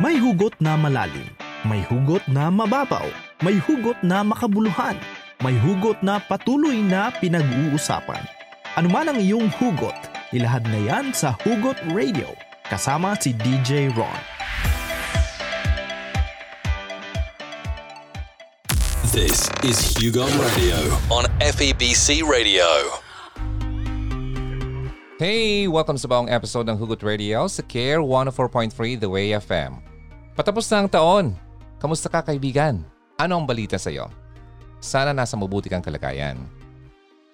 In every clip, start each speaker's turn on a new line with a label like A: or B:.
A: May hugot na malalim, may hugot na mababaw, may hugot na makabuluhan, may hugot na patuloy na pinag-uusapan. Ano man ang iyong hugot, ilahad na yan sa Hugot Radio kasama si DJ Ron.
B: This is Hugo Radio on FEBC Radio.
C: Hey! Welcome sa bagong episode ng Hugot Radio sa Care 104.3 The Way FM. Patapos na ang taon. Kamusta ka kaibigan? Ano ang balita sa iyo? Sana nasa mabuti kang kalagayan.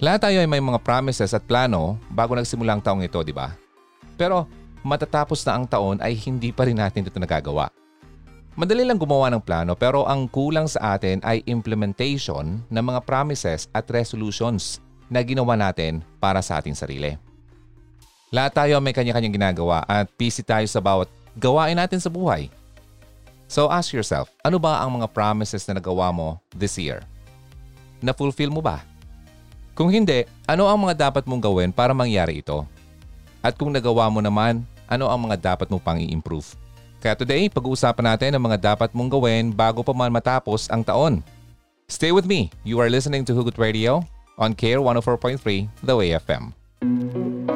C: Lahat tayo ay may mga promises at plano bago nagsimula ang taong ito, di ba? Pero matatapos na ang taon ay hindi pa rin natin ito nagagawa. Madali lang gumawa ng plano pero ang kulang sa atin ay implementation ng mga promises at resolutions na ginawa natin para sa ating sarili. Lahat tayo may kanya-kanyang ginagawa at busy tayo sa bawat gawain natin sa buhay. So ask yourself, ano ba ang mga promises na nagawa mo this year? Na-fulfill mo ba? Kung hindi, ano ang mga dapat mong gawin para mangyari ito? At kung nagawa mo naman, ano ang mga dapat mo pang i-improve? Kaya today, pag-uusapan natin ang mga dapat mong gawin bago pa man matapos ang taon. Stay with me. You are listening to Hugot Radio on KARE 104.3 The Way FM.
D: Here's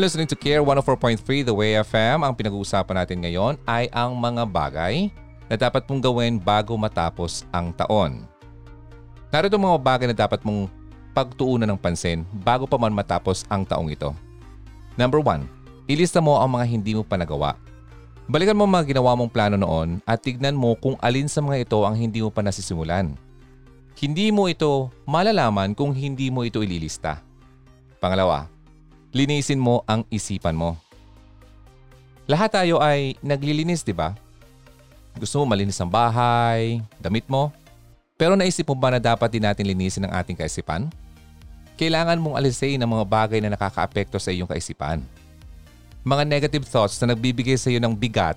C: You're listening to Care 104.3 The Way FM. Ang pinag-uusapan natin ngayon ay ang mga bagay na dapat mong gawin bago matapos ang taon. Narito mga bagay na dapat mong pagtuunan ng pansin bago pa man matapos ang taong ito. Number one, ilista mo ang mga hindi mo pa nagawa. Balikan mo mga ginawa mong plano noon at tignan mo kung alin sa mga ito ang hindi mo pa nasisimulan. Hindi mo ito malalaman kung hindi mo ito ililista. Pangalawa, linisin mo ang isipan mo. Lahat tayo ay naglilinis, di ba? Gusto mo malinis ang bahay, damit mo, pero naisip mo ba na dapat din natin linisin ang ating kaisipan? Kailangan mong alisin ang mga bagay na nakakaapekto sa iyong kaisipan. Mga negative thoughts na nagbibigay sa iyo ng bigat,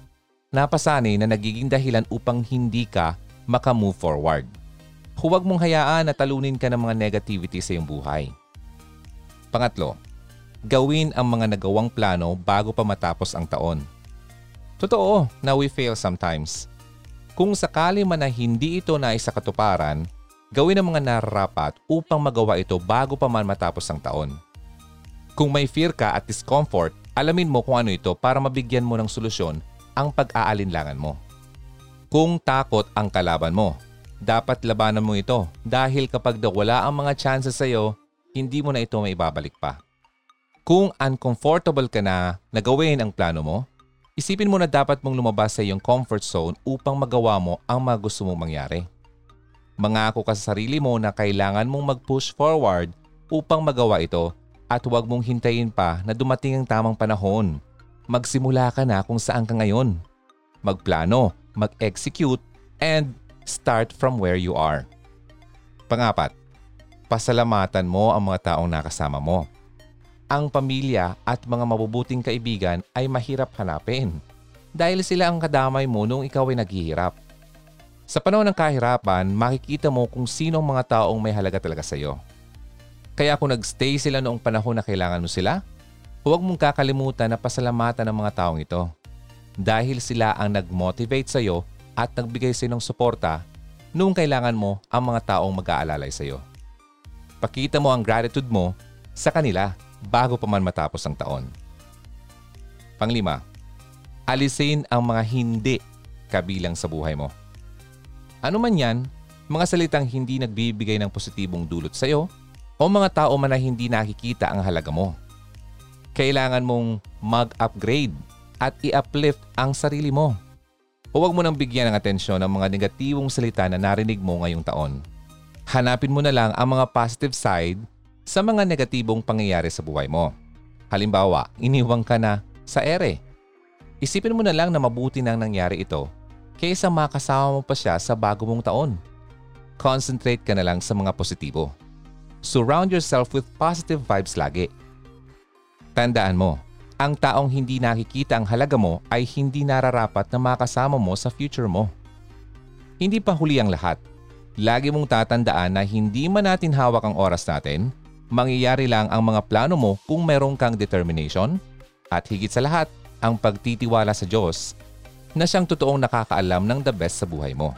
C: napasanay na nagiging dahilan upang hindi ka makamove forward. Huwag mong hayaan na talunin ka ng mga negativity sa iyong buhay. Pangatlo, gawin ang mga nagawang plano bago pa matapos ang taon. Totoo na we fail sometimes. Kung sakali man na hindi ito na isa katuparan, gawin ang mga nararapat upang magawa ito bago pa man matapos ang taon. Kung may fear ka at discomfort, alamin mo kung ano ito para mabigyan mo ng solusyon ang pag-aalinlangan mo. Kung takot ang kalaban mo, dapat labanan mo ito dahil kapag wala ang mga chances sa iyo, hindi mo na ito maibabalik pa. Kung uncomfortable ka na na gawin ang plano mo, isipin mo na dapat mong lumabas sa iyong comfort zone upang magawa mo ang mga gusto mong mangyari. Mangako ka sa sarili mo na kailangan mong mag-push forward upang magawa ito at huwag mong hintayin pa na dumating ang tamang panahon. Magsimula ka na kung saan ka ngayon. Magplano, mag-execute, and start from where you are. Pangapat, pasalamatan mo ang mga taong nakasama mo ang pamilya at mga mabubuting kaibigan ay mahirap hanapin dahil sila ang kadamay mo nung ikaw ay naghihirap. Sa panahon ng kahirapan, makikita mo kung sino ang mga taong may halaga talaga sa iyo. Kaya kung nagstay sila noong panahon na kailangan mo sila, huwag mong kakalimutan na pasalamatan ang mga taong ito dahil sila ang nag-motivate sa iyo at nagbigay sa ng suporta noong kailangan mo ang mga taong mag-aalalay sa iyo. Pakita mo ang gratitude mo sa kanila bago pa man matapos ang taon. Panglima, alisin ang mga hindi kabilang sa buhay mo. Ano man yan, mga salitang hindi nagbibigay ng positibong dulot sa iyo o mga tao man na hindi nakikita ang halaga mo. Kailangan mong mag-upgrade at i-uplift ang sarili mo. Huwag mo nang bigyan ng atensyon ang mga negatibong salita na narinig mo ngayong taon. Hanapin mo na lang ang mga positive side sa mga negatibong pangyayari sa buhay mo. Halimbawa, iniwang ka na sa ere. Isipin mo na lang na mabuti nang nangyari ito kaysa makasama mo pa siya sa bago mong taon. Concentrate ka na lang sa mga positibo. Surround yourself with positive vibes lagi. Tandaan mo, ang taong hindi nakikita ang halaga mo ay hindi nararapat na makasama mo sa future mo. Hindi pa huli ang lahat. Lagi mong tatandaan na hindi man natin hawak ang oras natin, mangyayari lang ang mga plano mo kung meron kang determination at higit sa lahat, ang pagtitiwala sa Diyos na siyang totoong nakakaalam ng the best sa buhay mo.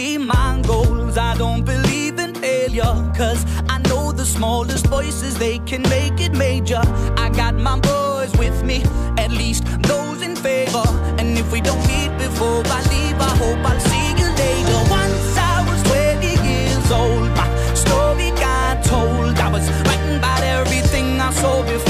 E: see my goals. I don't believe in failure, cause I know the smallest voices, they can make it major. I got my boys with me, at least those in favor. And if we don't meet before I leave, I hope I'll see you later. Once I was 20 years old, my story got told. I was writing about everything I saw before.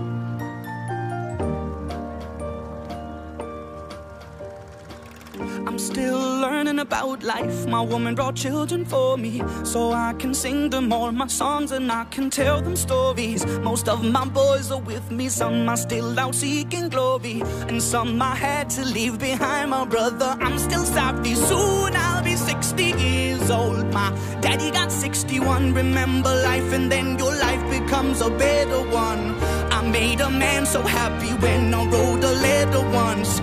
E: Still learning about life. My woman brought children for me, so I can sing them all my songs and I can tell them stories. Most of my boys are with me, some are still out seeking glory, and some I had to leave behind. My brother, I'm still savvy. Soon I'll be 60 years old. My daddy got 61. Remember life, and then your life becomes a better one. I made a man so happy when I wrote a letter once.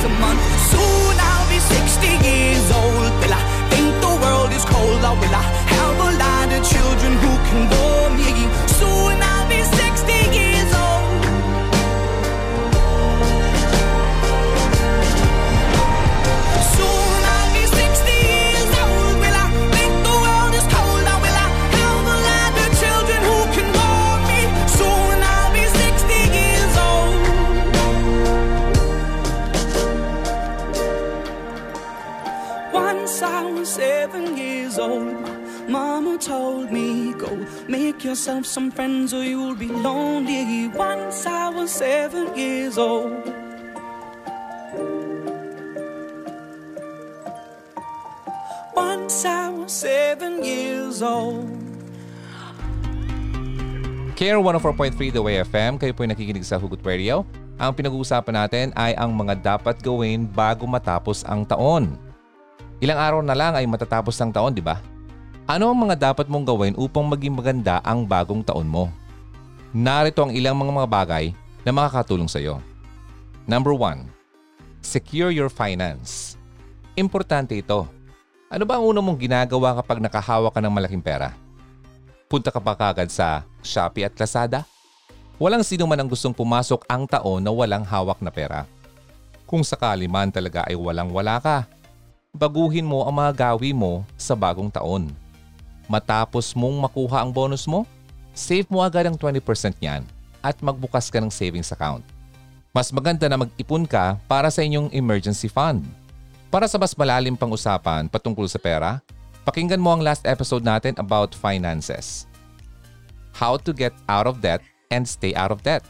E: Twice a month. Soon I'll be 60 years old. Will I think the world is cold oh, or will I have a lot of children who can bore me? Soon told me, Go make yourself some friends or you'll be lonely. Once I was seven years old. Once I was seven years old.
C: Care 104.3 The Way FM, kayo po ay nakikinig sa Hugot Radio. Ang pinag-uusapan natin ay ang mga dapat gawin bago matapos ang taon. Ilang araw na lang ay matatapos ang taon, di ba? Ano ang mga dapat mong gawin upang maging maganda ang bagong taon mo? Narito ang ilang mga mga bagay na makakatulong sa iyo. Number 1. Secure your finance. Importante ito. Ano ba ang una mong ginagawa kapag nakahawak ka ng malaking pera? Punta ka pa kagad sa Shopee at Lazada? Walang sino man ang gustong pumasok ang taon na walang hawak na pera. Kung sakali man talaga ay walang-wala ka, baguhin mo ang mga gawi mo sa bagong taon. Matapos mong makuha ang bonus mo, save mo agad ang 20% niyan at magbukas ka ng savings account. Mas maganda na mag-ipon ka para sa inyong emergency fund. Para sa mas malalim pang usapan patungkol sa pera, pakinggan mo ang last episode natin about finances. How to get out of debt and stay out of debt.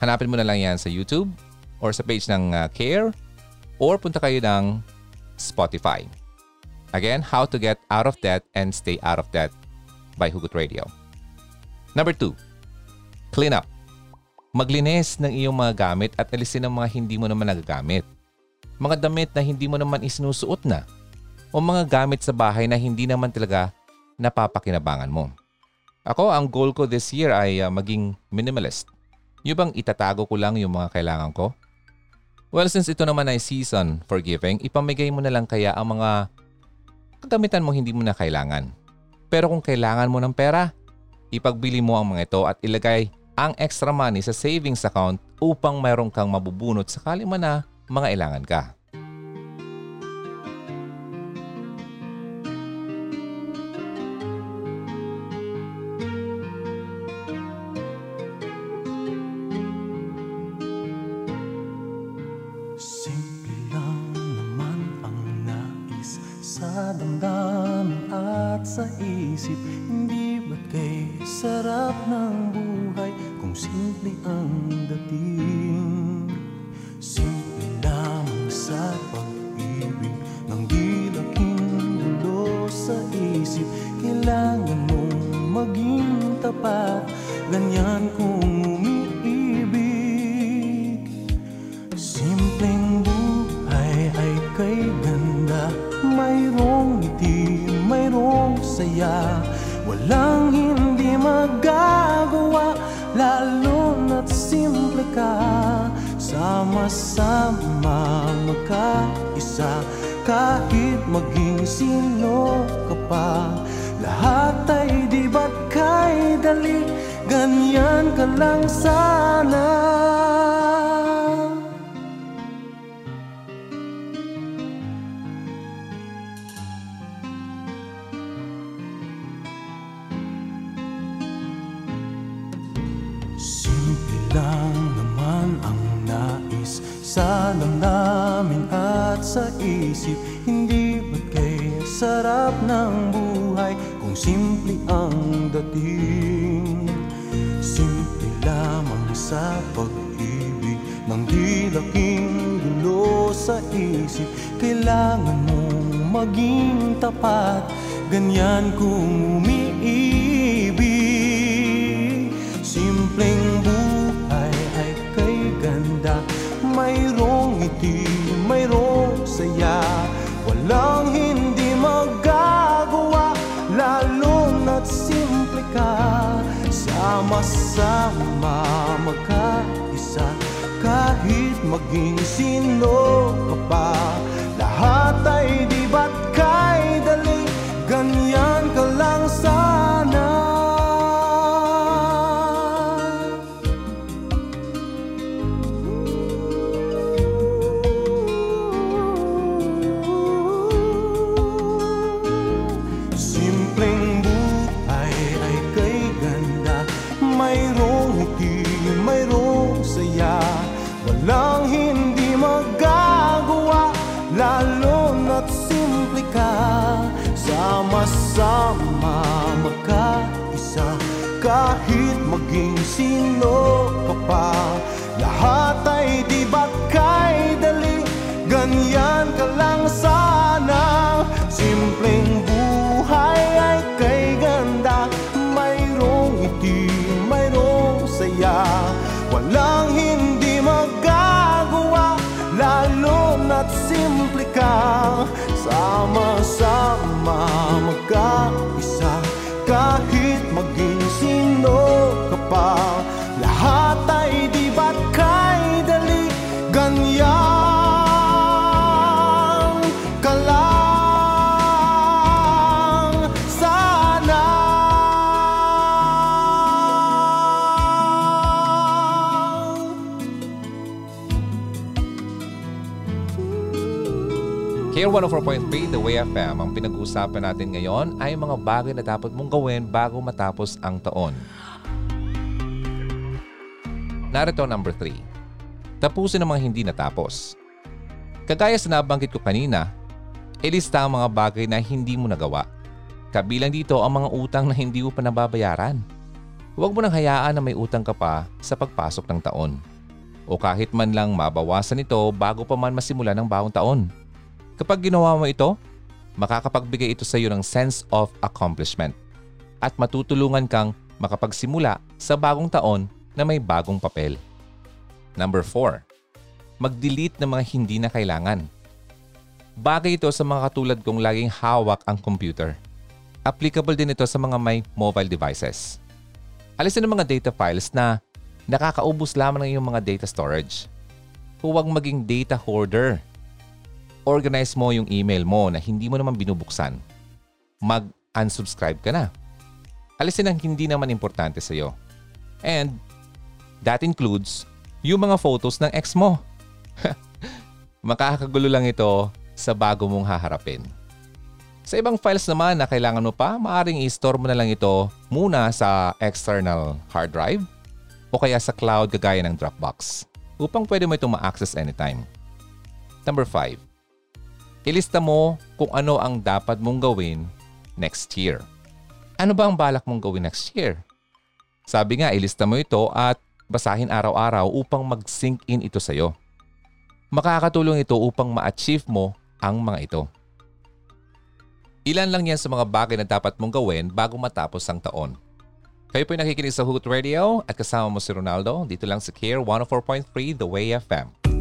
C: Hanapin mo na lang yan sa YouTube or sa page ng uh, CARE or punta kayo ng Spotify. Again, How to Get Out of Debt and Stay Out of Debt by Hugot Radio. Number two, clean up. Maglinis ng iyong mga gamit at alisin ang mga hindi mo naman nagagamit. Mga damit na hindi mo naman isinusuot na o mga gamit sa bahay na hindi naman talaga napapakinabangan mo. Ako, ang goal ko this year ay uh, maging minimalist. Yung bang itatago ko lang yung mga kailangan ko? Well, since ito naman ay season for giving, ipamigay mo na lang kaya ang mga kagamitan mo hindi mo na kailangan. Pero kung kailangan mo ng pera, ipagbili mo ang mga ito at ilagay ang extra money sa savings account upang mayroon kang mabubunot sakali man na mga ilangan ka.
F: Ang
C: pinag-uusapan natin ngayon ay mga bagay na dapat mong gawin bago matapos ang taon. Narito number 3. Tapusin ang mga hindi natapos. Kagaya sa nabanggit ko kanina, ilista ang mga bagay na hindi mo nagawa. Kabilang dito ang mga utang na hindi mo pa nababayaran. Huwag mo nang hayaan na may utang ka pa sa pagpasok ng taon. O kahit man lang mabawasan ito bago pa man masimula ng bagong taon. Kapag ginawa mo ito, makakapagbigay ito sa iyo ng sense of accomplishment at matutulungan kang makapagsimula sa bagong taon na may bagong papel. Number 4. Mag-delete ng mga hindi na kailangan. Bagay ito sa mga katulad kong laging hawak ang computer. Applicable din ito sa mga may mobile devices. Alisin ang mga data files na nakakaubos lamang ng iyong mga data storage. Huwag maging data hoarder organize mo yung email mo na hindi mo naman binubuksan. Mag-unsubscribe ka na. Alisin ang hindi naman importante sa iyo. And that includes yung mga photos ng ex mo. Makakagulo lang ito sa bago mong haharapin. Sa ibang files naman na kailangan mo pa, maaring i-store mo na lang ito muna sa external hard drive o kaya sa cloud kagaya ng Dropbox upang pwede mo itong ma-access anytime. Number 5 ilista mo kung ano ang dapat mong gawin next year. Ano ba ang balak mong gawin next year? Sabi nga, ilista mo ito at basahin araw-araw upang mag-sink in ito sa'yo. Makakatulong ito upang ma-achieve mo ang mga ito. Ilan lang yan sa mga bagay na dapat mong gawin bago matapos ang taon. Kayo po'y nakikinig sa Hoot Radio at kasama mo si Ronaldo dito lang sa Care 104.3 The Way FM.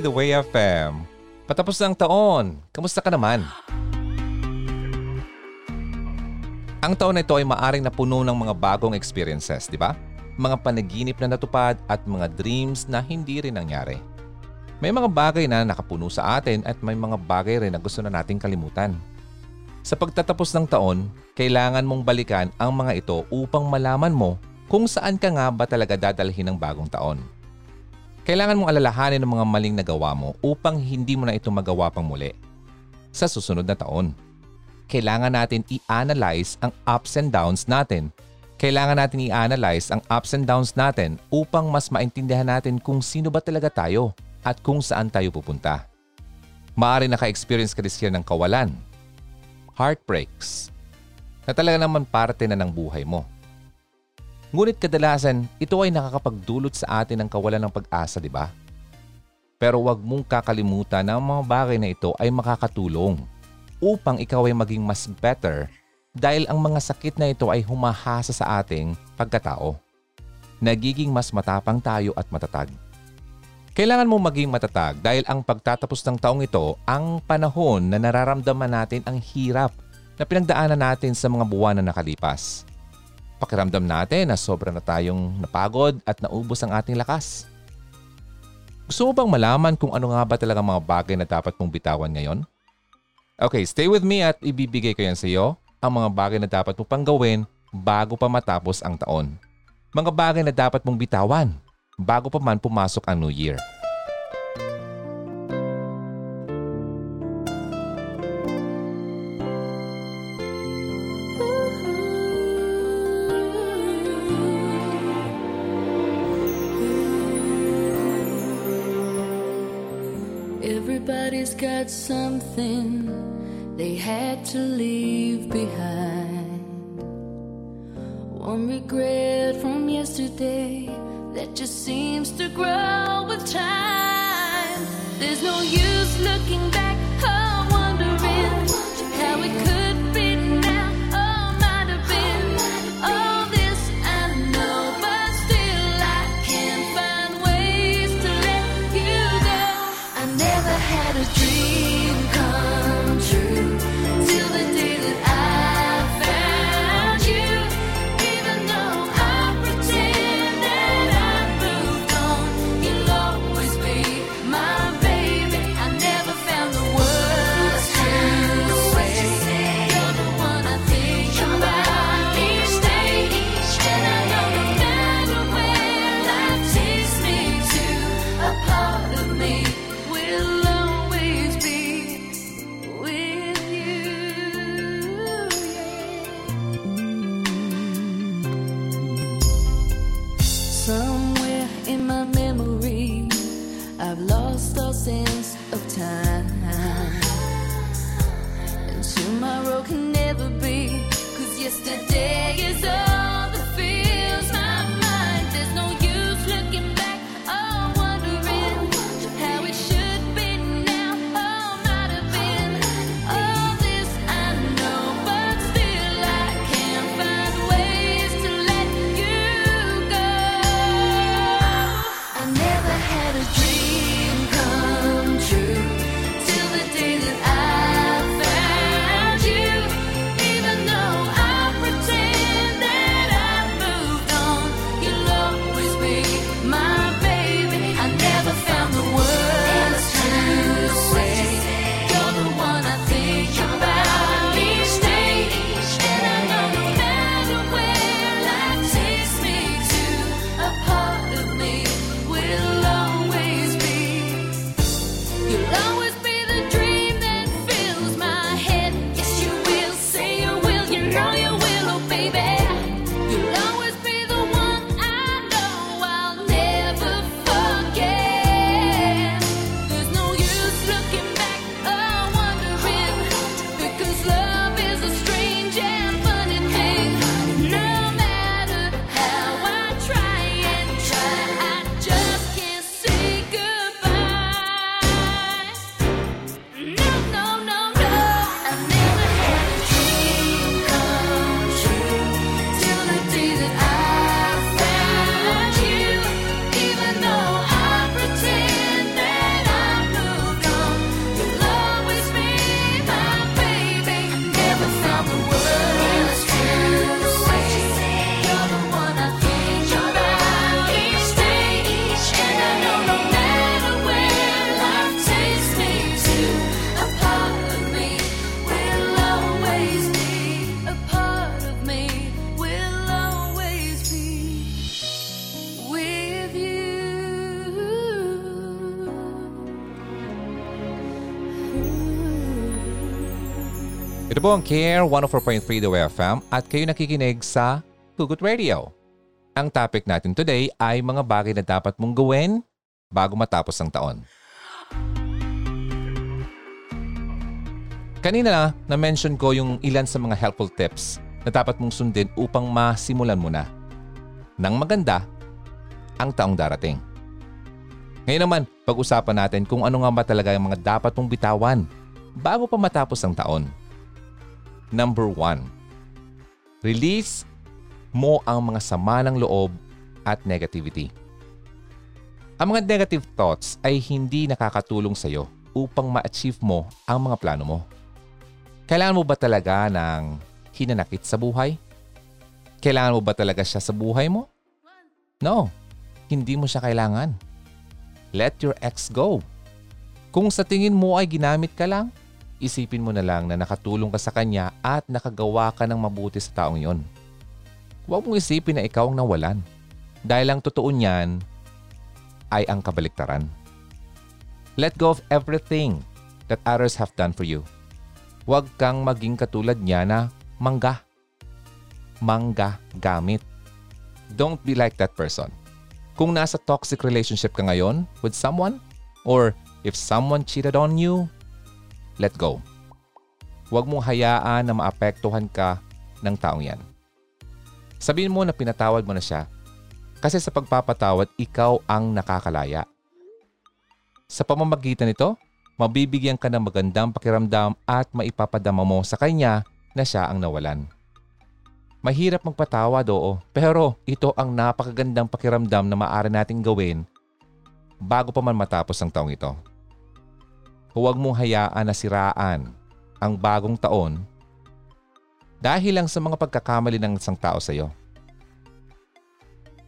C: The Way FM. Patapos na ang taon. Kamusta ka naman? Ang taon na ito ay maaring napuno ng mga bagong experiences, di ba? Mga panaginip na natupad at mga dreams na hindi rin nangyari. May mga bagay na nakapuno sa atin at may mga bagay rin na gusto na nating kalimutan. Sa pagtatapos ng taon, kailangan mong balikan ang mga ito upang malaman mo kung saan ka nga ba talaga dadalhin ng bagong taon. Kailangan mong alalahanin ang mga maling nagawa mo upang hindi mo na ito magawa pang muli. Sa susunod na taon, kailangan natin i-analyze ang ups and downs natin. Kailangan natin i-analyze ang ups and downs natin upang mas maintindihan natin kung sino ba talaga tayo at kung saan tayo pupunta. Maaari naka-experience ka rin ng kawalan, heartbreaks, na talaga naman parte na ng buhay mo. Ngunit kadalasan, ito ay nakakapagdulot sa atin ng kawalan ng pag-asa, di ba? Pero huwag mong kakalimutan na ang mga bagay na ito ay makakatulong upang ikaw ay maging mas better dahil ang mga sakit na ito ay humahasa sa ating pagkatao. Nagiging mas matapang tayo at matatag. Kailangan mo maging matatag dahil ang pagtatapos ng taong ito ang panahon na nararamdaman natin ang hirap na pinagdaanan natin sa mga buwan na nakalipas. Pakiramdam natin na sobra na tayong napagod at naubos ang ating lakas. Gusto mo bang malaman kung ano nga ba talaga mga bagay na dapat mong bitawan ngayon? Okay, stay with me at ibibigay ko yan sa iyo ang mga bagay na dapat mo pang gawin bago pa matapos ang taon. Mga bagay na dapat mong bitawan bago pa man pumasok ang New Year.
G: Something they had to leave behind. One regret from yesterday that just seems to grow with time. There's no use looking back
C: po Care 104.3 The FM at kayo nakikinig sa Hugot Radio. Ang topic natin today ay mga bagay na dapat mong gawin bago matapos ang taon. Kanina na, na-mention ko yung ilan sa mga helpful tips na dapat mong sundin upang masimulan mo na ng maganda ang taong darating. Ngayon naman, pag-usapan natin kung ano nga ba talaga yung mga dapat mong bitawan bago pa matapos ang taon. Number one, release mo ang mga sama ng loob at negativity. Ang mga negative thoughts ay hindi nakakatulong sa iyo upang ma-achieve mo ang mga plano mo. Kailangan mo ba talaga ng hinanakit sa buhay? Kailangan mo ba talaga siya sa buhay mo? No, hindi mo siya kailangan. Let your ex go. Kung sa tingin mo ay ginamit ka lang, isipin mo na lang na nakatulong ka sa kanya at nakagawa ka ng mabuti sa taong yon. Huwag mong isipin na ikaw ang nawalan. Dahil ang totoo niyan ay ang kabaliktaran. Let go of everything that others have done for you. Huwag kang maging katulad niya na mangga. Mangga gamit. Don't be like that person. Kung nasa toxic relationship ka ngayon with someone, or if someone cheated on you, let go. Huwag mong hayaan na maapektuhan ka ng taong yan. Sabihin mo na pinatawad mo na siya kasi sa pagpapatawad, ikaw ang nakakalaya. Sa pamamagitan nito, mabibigyan ka ng magandang pakiramdam at maipapadama mo sa kanya na siya ang nawalan. Mahirap magpatawad oo, pero ito ang napakagandang pakiramdam na maaari nating gawin bago pa man matapos ang taong ito. Huwag mong hayaan na siraan ang bagong taon dahil lang sa mga pagkakamali ng isang tao sa iyo.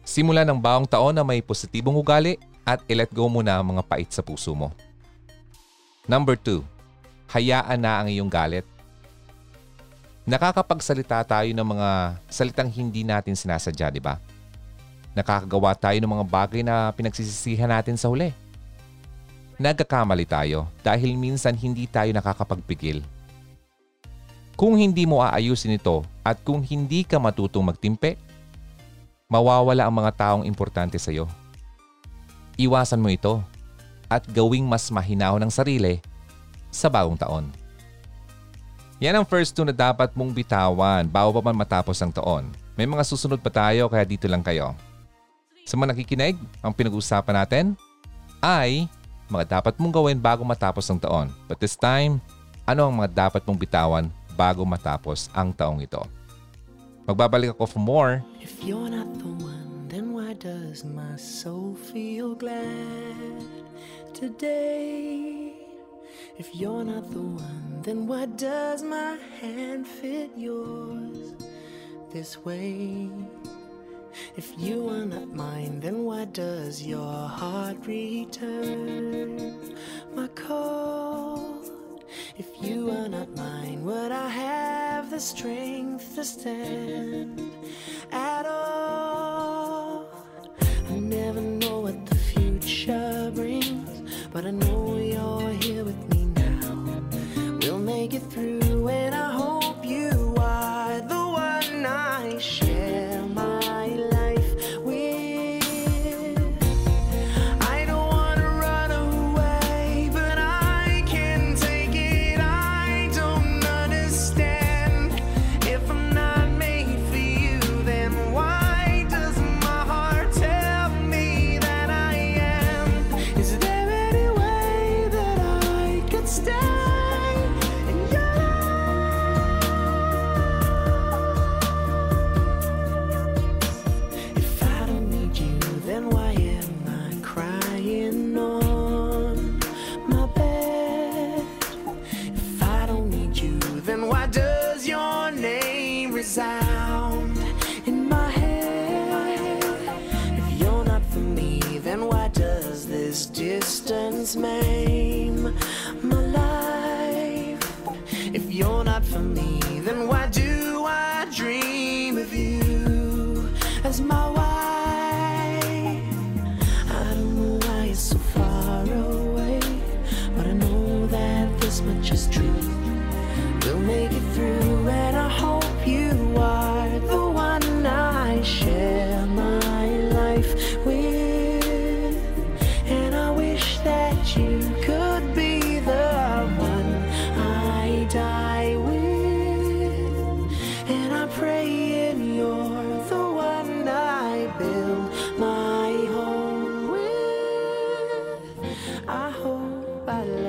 C: Simula ng bagong taon na may positibong ugali at i-let go mo na ang mga pait sa puso mo. Number 2. Hayaan na ang iyong galit. Nakakapagsalita tayo ng mga salitang hindi natin sinasadya, di ba? Nakakagawa tayo ng mga bagay na pinagsisisihan natin sa huli. Nagkakamali tayo dahil minsan hindi tayo nakakapagpigil. Kung hindi mo aayusin ito at kung hindi ka matutong magtimpe, mawawala ang mga taong importante sa iyo. Iwasan mo ito at gawing mas mahinaw ng sarili sa bagong taon. Yan ang first two na dapat mong bitawan bago pa man matapos ang taon. May mga susunod pa tayo kaya dito lang kayo. Sa mga nakikinig, ang pinag-uusapan natin ay mga dapat mong gawin bago matapos ang taon. But this time, ano ang mga dapat mong bitawan bago matapos ang taong ito? Magbabalik ako for more.
H: If you're not the one, then why does my soul feel glad today? If you're not the one, then why does my hand fit yours this way? If you are not mine, then why does your heart return my call? If you are not mine, would I have the strength to stand at all? I never know what the future brings, but I know you're here with me now. We'll make it through, and I palabras.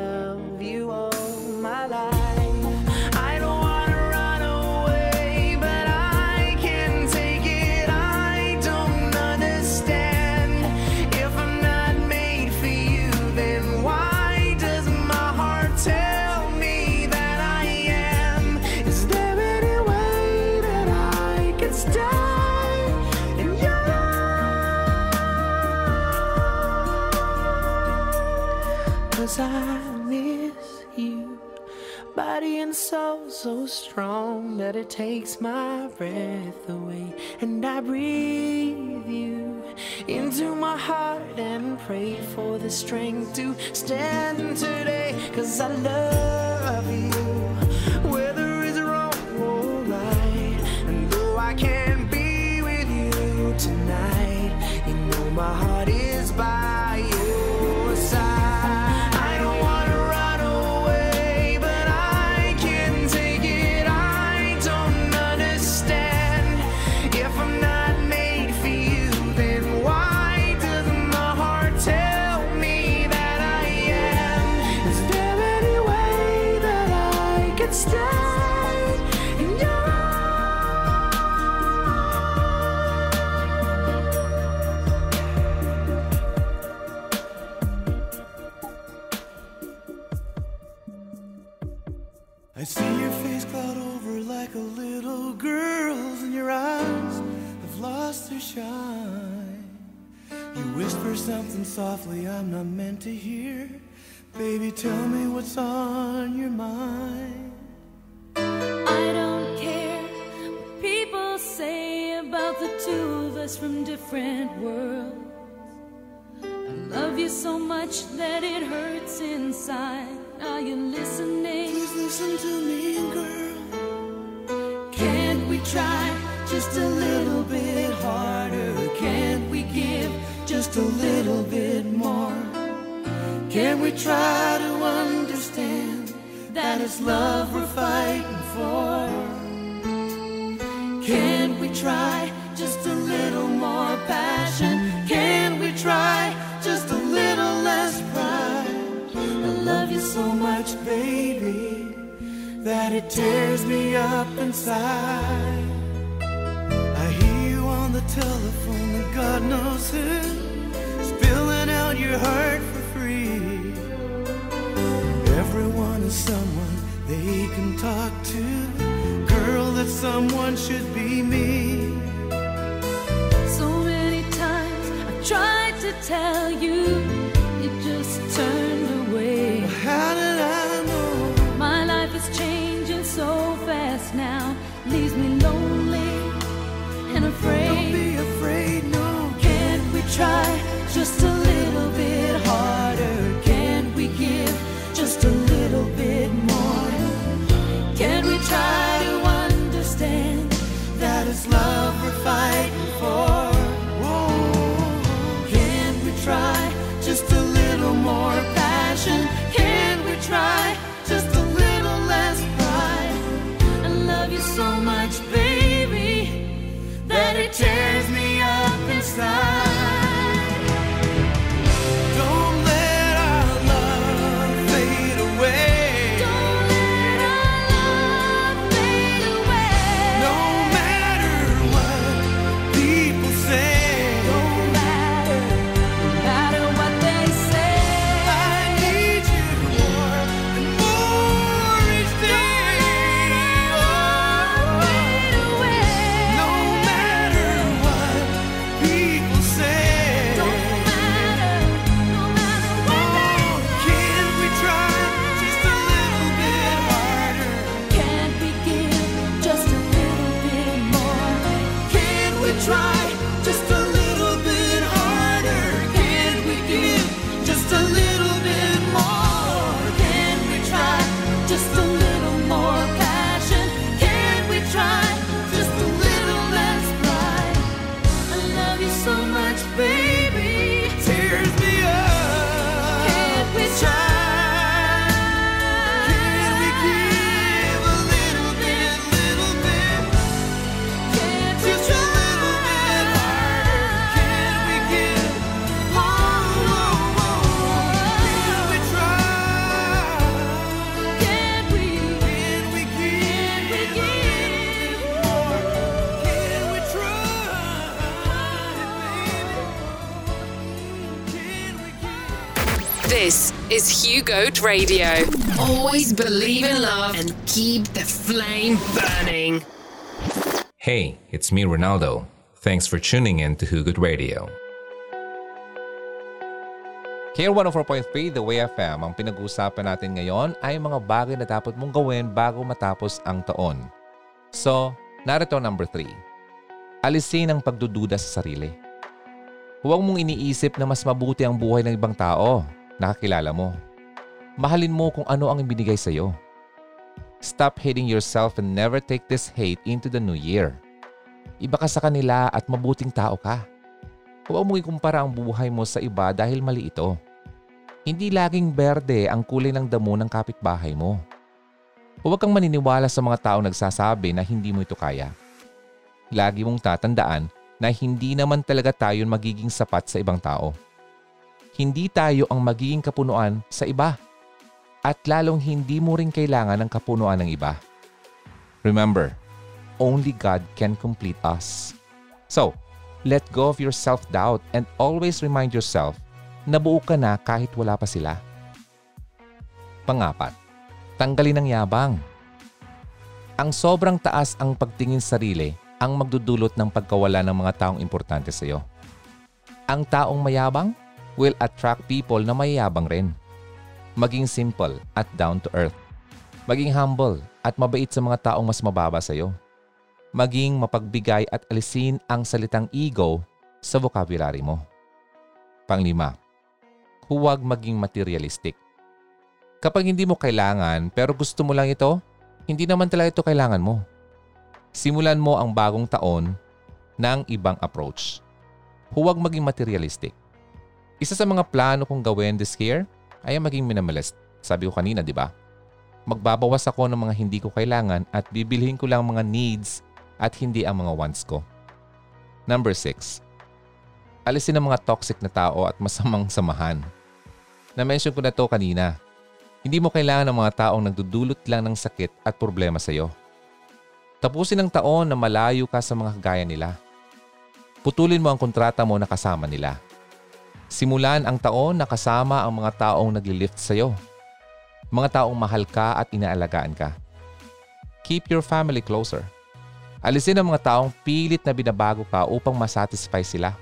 H: Soul so strong that it takes my breath away. And I breathe you into my heart and pray for the strength to stand today. Cause I love you. Whether it's or. And though I can't be with you tonight, you know my heart is
F: softly I'm not meant to hear. Baby, tell me what's on your mind.
G: I don't care what people say about the two of us from different worlds. I love you so much that it hurts inside. Are you listening?
F: Please listen to me, girl.
G: Can't we try just a little bit harder? Can't just a little bit more?
F: Can we try to understand that it's love we're fighting for?
G: Can't we try just a little more passion? Can we try just a little less pride?
F: I love you so much, baby, that it tears me up inside. I hear you on the telephone, and God knows who, your heart for free. Everyone is someone they can talk to. Girl, that someone should be me.
G: So many times I've tried to tell you, you just turned away.
F: How did I know?
G: My life is changing so fast now, leaves me lonely and afraid.
F: Don't be afraid, no.
G: Can't we try so much, baby, that it tears me up inside.
I: Is Hugo Radio. Always believe in love and keep the flame burning.
C: Hey, it's me, Ronaldo. Thanks for tuning in to Hugot Radio. Care 104.3 The Way FM, ang pinag-uusapan natin ngayon ay mga bagay na dapat mong gawin bago matapos ang taon. So, narito number 3. Alisin ang pagdududa sa sarili. Huwag mong iniisip na mas mabuti ang buhay ng ibang tao. Nakakilala mo. Mahalin mo kung ano ang ibinigay sa iyo. Stop hating yourself and never take this hate into the new year. Iba ka sa kanila at mabuting tao ka. Huwag mong ikumpara ang buhay mo sa iba dahil mali ito. Hindi laging berde ang kulay ng damo ng kapitbahay mo. Huwag kang maniniwala sa mga taong nagsasabi na hindi mo ito kaya. Lagi mong tatandaan na hindi naman talaga tayo magiging sapat sa ibang tao. Hindi tayo ang magiging kapunuan sa iba. At lalong hindi mo rin kailangan ng kapunuan ng iba. Remember, only God can complete us. So, let go of your self-doubt and always remind yourself na buo ka na kahit wala pa sila. Pangapat, tanggalin ang yabang. Ang sobrang taas ang pagtingin sa sarili ang magdudulot ng pagkawala ng mga taong importante sa iyo. Ang taong mayabang will attract people na mayabang rin. Maging simple at down to earth. Maging humble at mabait sa mga taong mas mababa sa iyo. Maging mapagbigay at alisin ang salitang ego sa vocabulary mo. Panglima, huwag maging materialistic. Kapag hindi mo kailangan pero gusto mo lang ito, hindi naman talaga ito kailangan mo. Simulan mo ang bagong taon ng ibang approach. Huwag maging materialistic. Isa sa mga plano kong gawin this year ay maging minimalist. Sabi ko kanina, di ba? Magbabawas ako ng mga hindi ko kailangan at bibilhin ko lang mga needs at hindi ang mga wants ko. Number 6. Alisin ang mga toxic na tao at masamang samahan. Na-mention ko na to kanina. Hindi mo kailangan ng mga taong nagdudulot lang ng sakit at problema sa iyo. Tapusin ang taon na malayo ka sa mga gaya nila. Putulin mo ang kontrata mo na kasama nila. Simulan ang taon na kasama ang mga taong naglilift sa iyo. Mga taong mahal ka at inaalagaan ka. Keep your family closer. Alisin ang mga taong pilit na binabago ka upang masatisfy sila.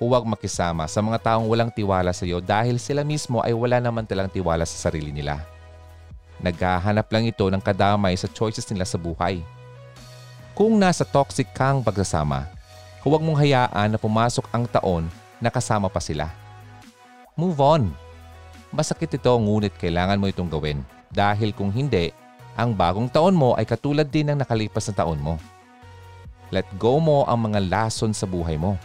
C: Huwag makisama sa mga taong walang tiwala sa iyo dahil sila mismo ay wala naman talang tiwala sa sarili nila. Naghahanap lang ito ng kadamay sa choices nila sa buhay. Kung nasa toxic kang pagsasama, huwag mong hayaan na pumasok ang taon na kasama pa sila. Move on. Masakit ito ngunit kailangan mo itong gawin dahil kung hindi, ang bagong taon mo ay katulad din ng nakalipas na taon mo. Let go mo ang mga lason sa buhay mo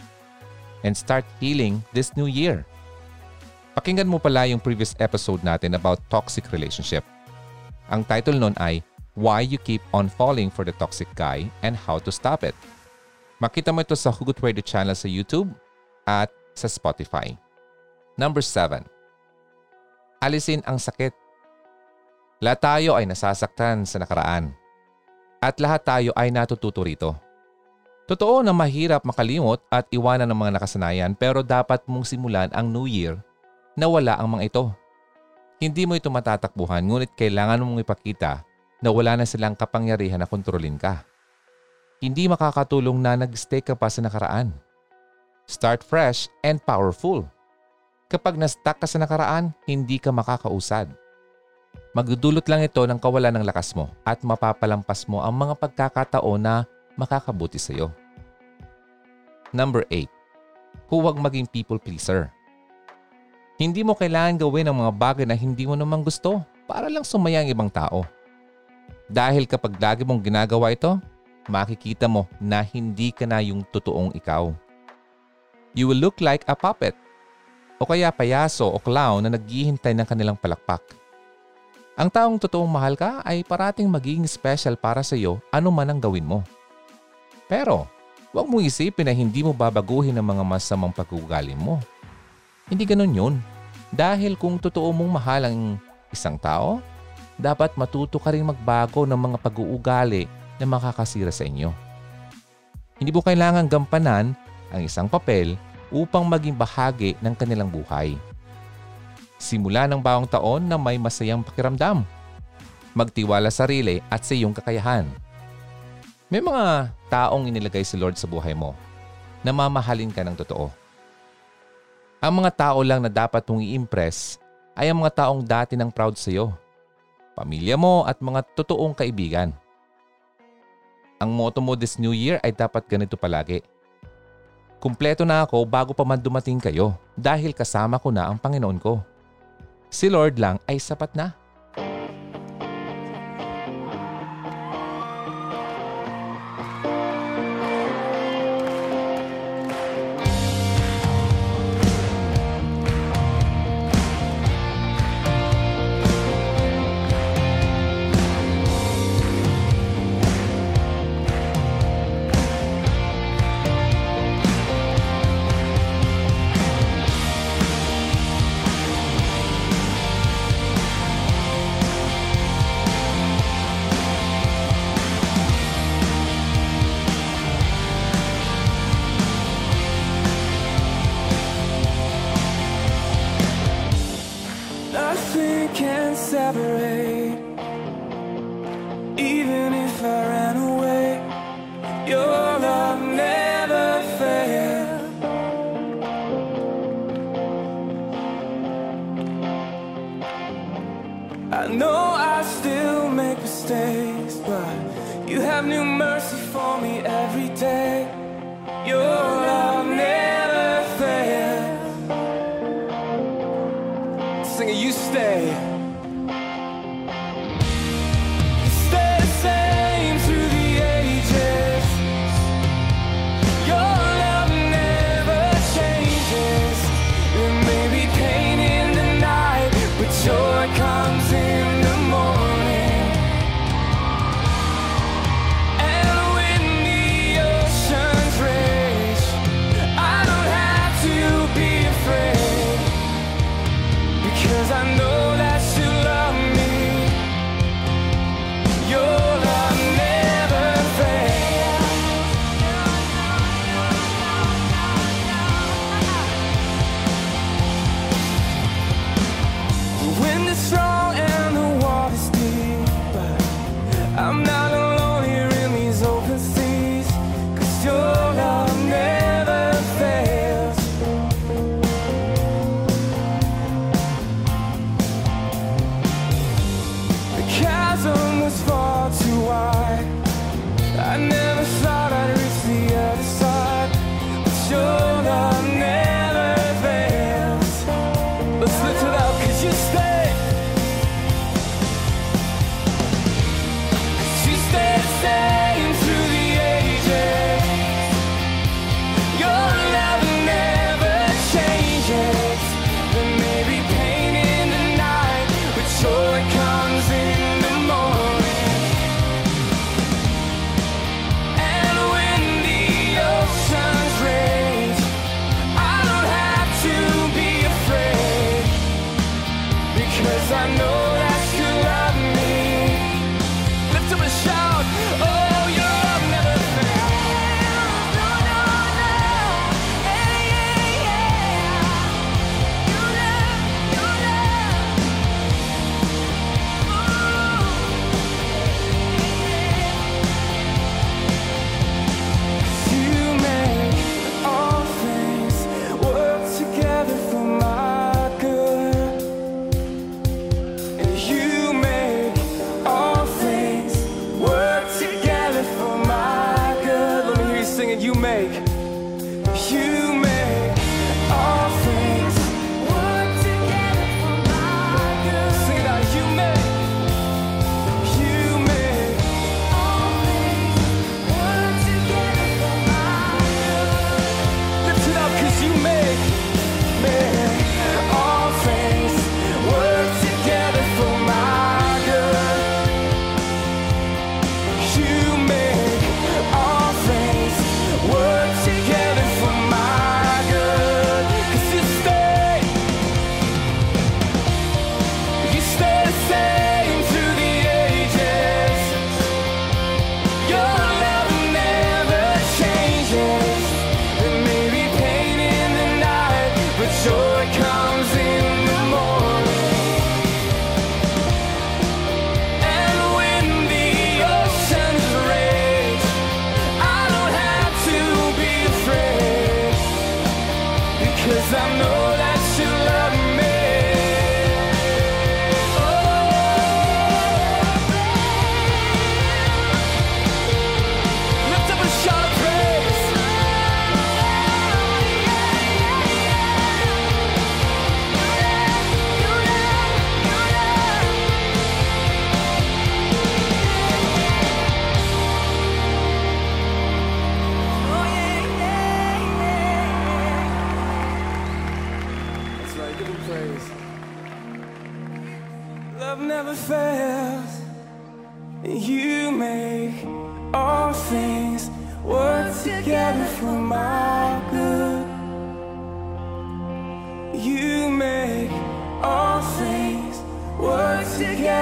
C: and start healing this new year. Pakinggan mo pala yung previous episode natin about toxic relationship. Ang title nun ay Why You Keep On Falling for the Toxic Guy and How to Stop It. Makita mo ito sa Hugot Radio channel sa YouTube at sa Spotify. Number 7. Alisin ang sakit. Lahat tayo ay nasasaktan sa nakaraan. At lahat tayo ay natututo rito. Totoo na mahirap makalimot at iwanan ng mga nakasanayan pero dapat mong simulan ang New Year na wala ang mga ito. Hindi mo ito matatakbuhan ngunit kailangan mong ipakita na wala na silang kapangyarihan na kontrolin ka. Hindi makakatulong na nag-stay ka pa sa nakaraan. Start fresh and powerful. Kapag na-stuck ka sa nakaraan, hindi ka makakausad. Magdudulot lang ito ng kawalan ng lakas mo at mapapalampas mo ang mga pagkakataon na makakabuti sa iyo. Number 8. Huwag maging people pleaser. Hindi mo kailangan gawin ang mga bagay na hindi mo naman gusto para lang sumaya ang ibang tao. Dahil kapag lagi mong ginagawa ito, makikita mo na hindi ka na yung totoong ikaw. You will look like a puppet o kaya payaso o clown na naghihintay ng kanilang palakpak. Ang taong totoong mahal ka ay parating magiging special para sa iyo ano man ang gawin mo. Pero huwag mong isipin na hindi mo babaguhin ang mga masamang pag-uugali mo. Hindi ganun yun. Dahil kung totoo mong mahal ang isang tao, dapat matuto ka rin magbago ng mga pag-uugali na makakasira sa inyo. Hindi mo kailangan gampanan ang isang papel upang maging bahagi ng kanilang buhay.
J: Simula ng bawang taon na may masayang pakiramdam. Magtiwala sa sarili at sa iyong kakayahan. May mga taong inilagay si Lord sa buhay mo na mamahalin ka ng totoo. Ang mga tao lang na dapat mong i-impress ay ang mga taong dati ng proud sa iyo, pamilya mo at mga totoong kaibigan. Ang motto mo this new year ay dapat ganito palagi. Kumpleto na ako bago pa man dumating kayo dahil kasama ko na ang Panginoon ko. Si Lord lang ay sapat na.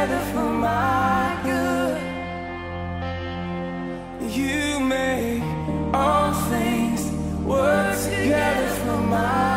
K: together for my good. You make all things work together for my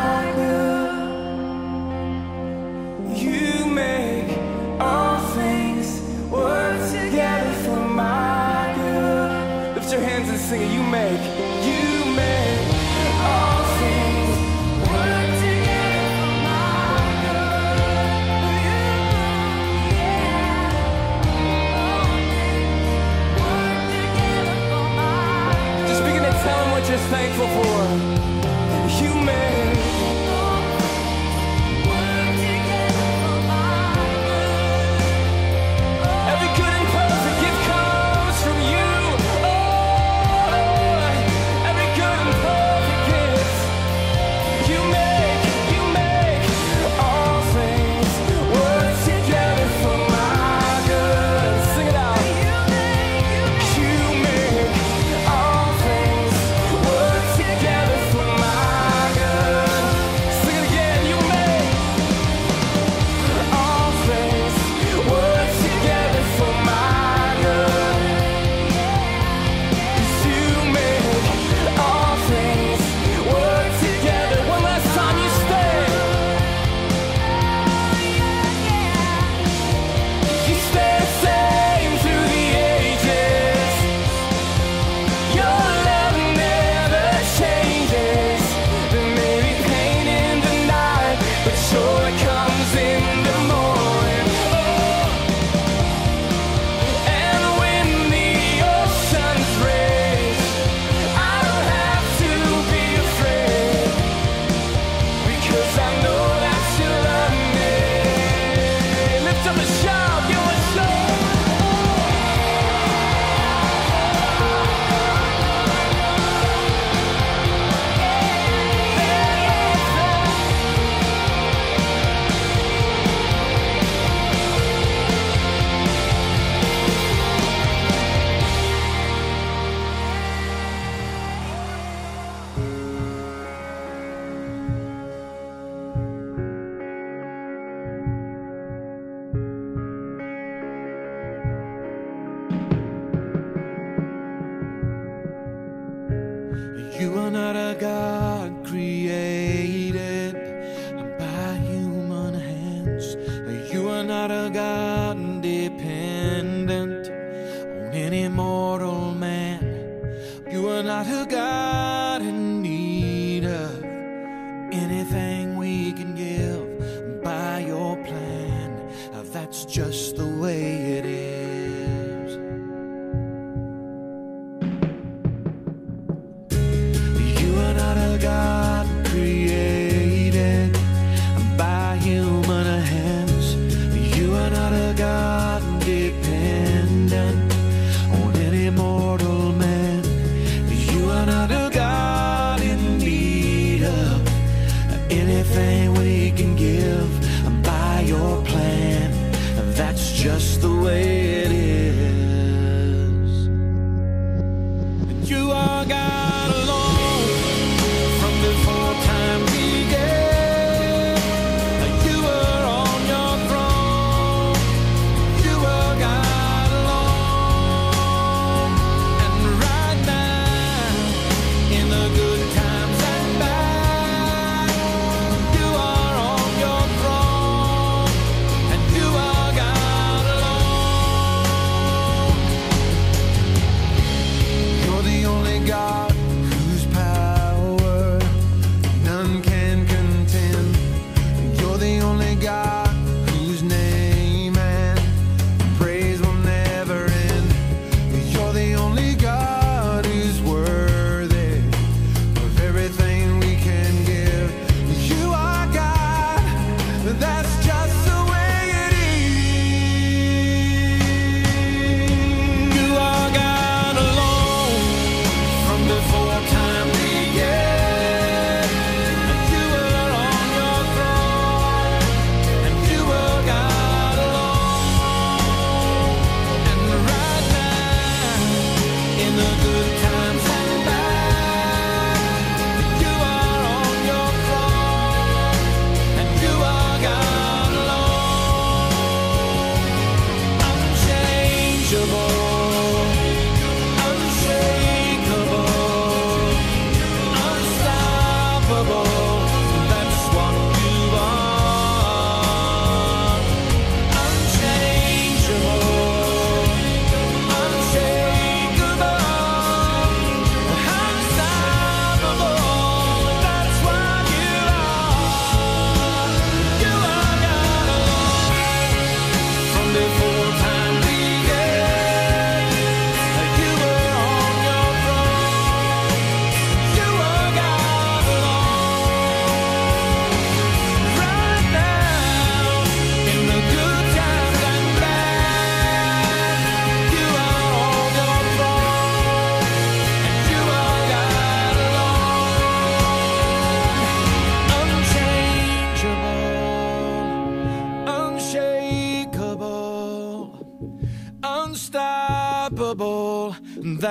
F: just the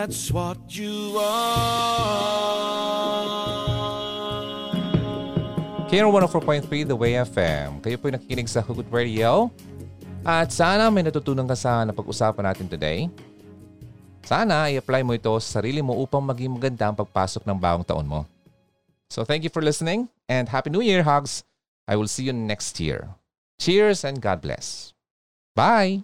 F: that's what you are.
C: Care 104.3 The Way FM. Kayo po'y nakikinig sa Hugot Radio. At sana may natutunan ka sa napag-usapan natin today. Sana i-apply mo ito sa sarili mo upang maging maganda ang pagpasok ng bagong taon mo. So thank you for listening and Happy New Year, Hugs! I will see you next year. Cheers and God bless. Bye!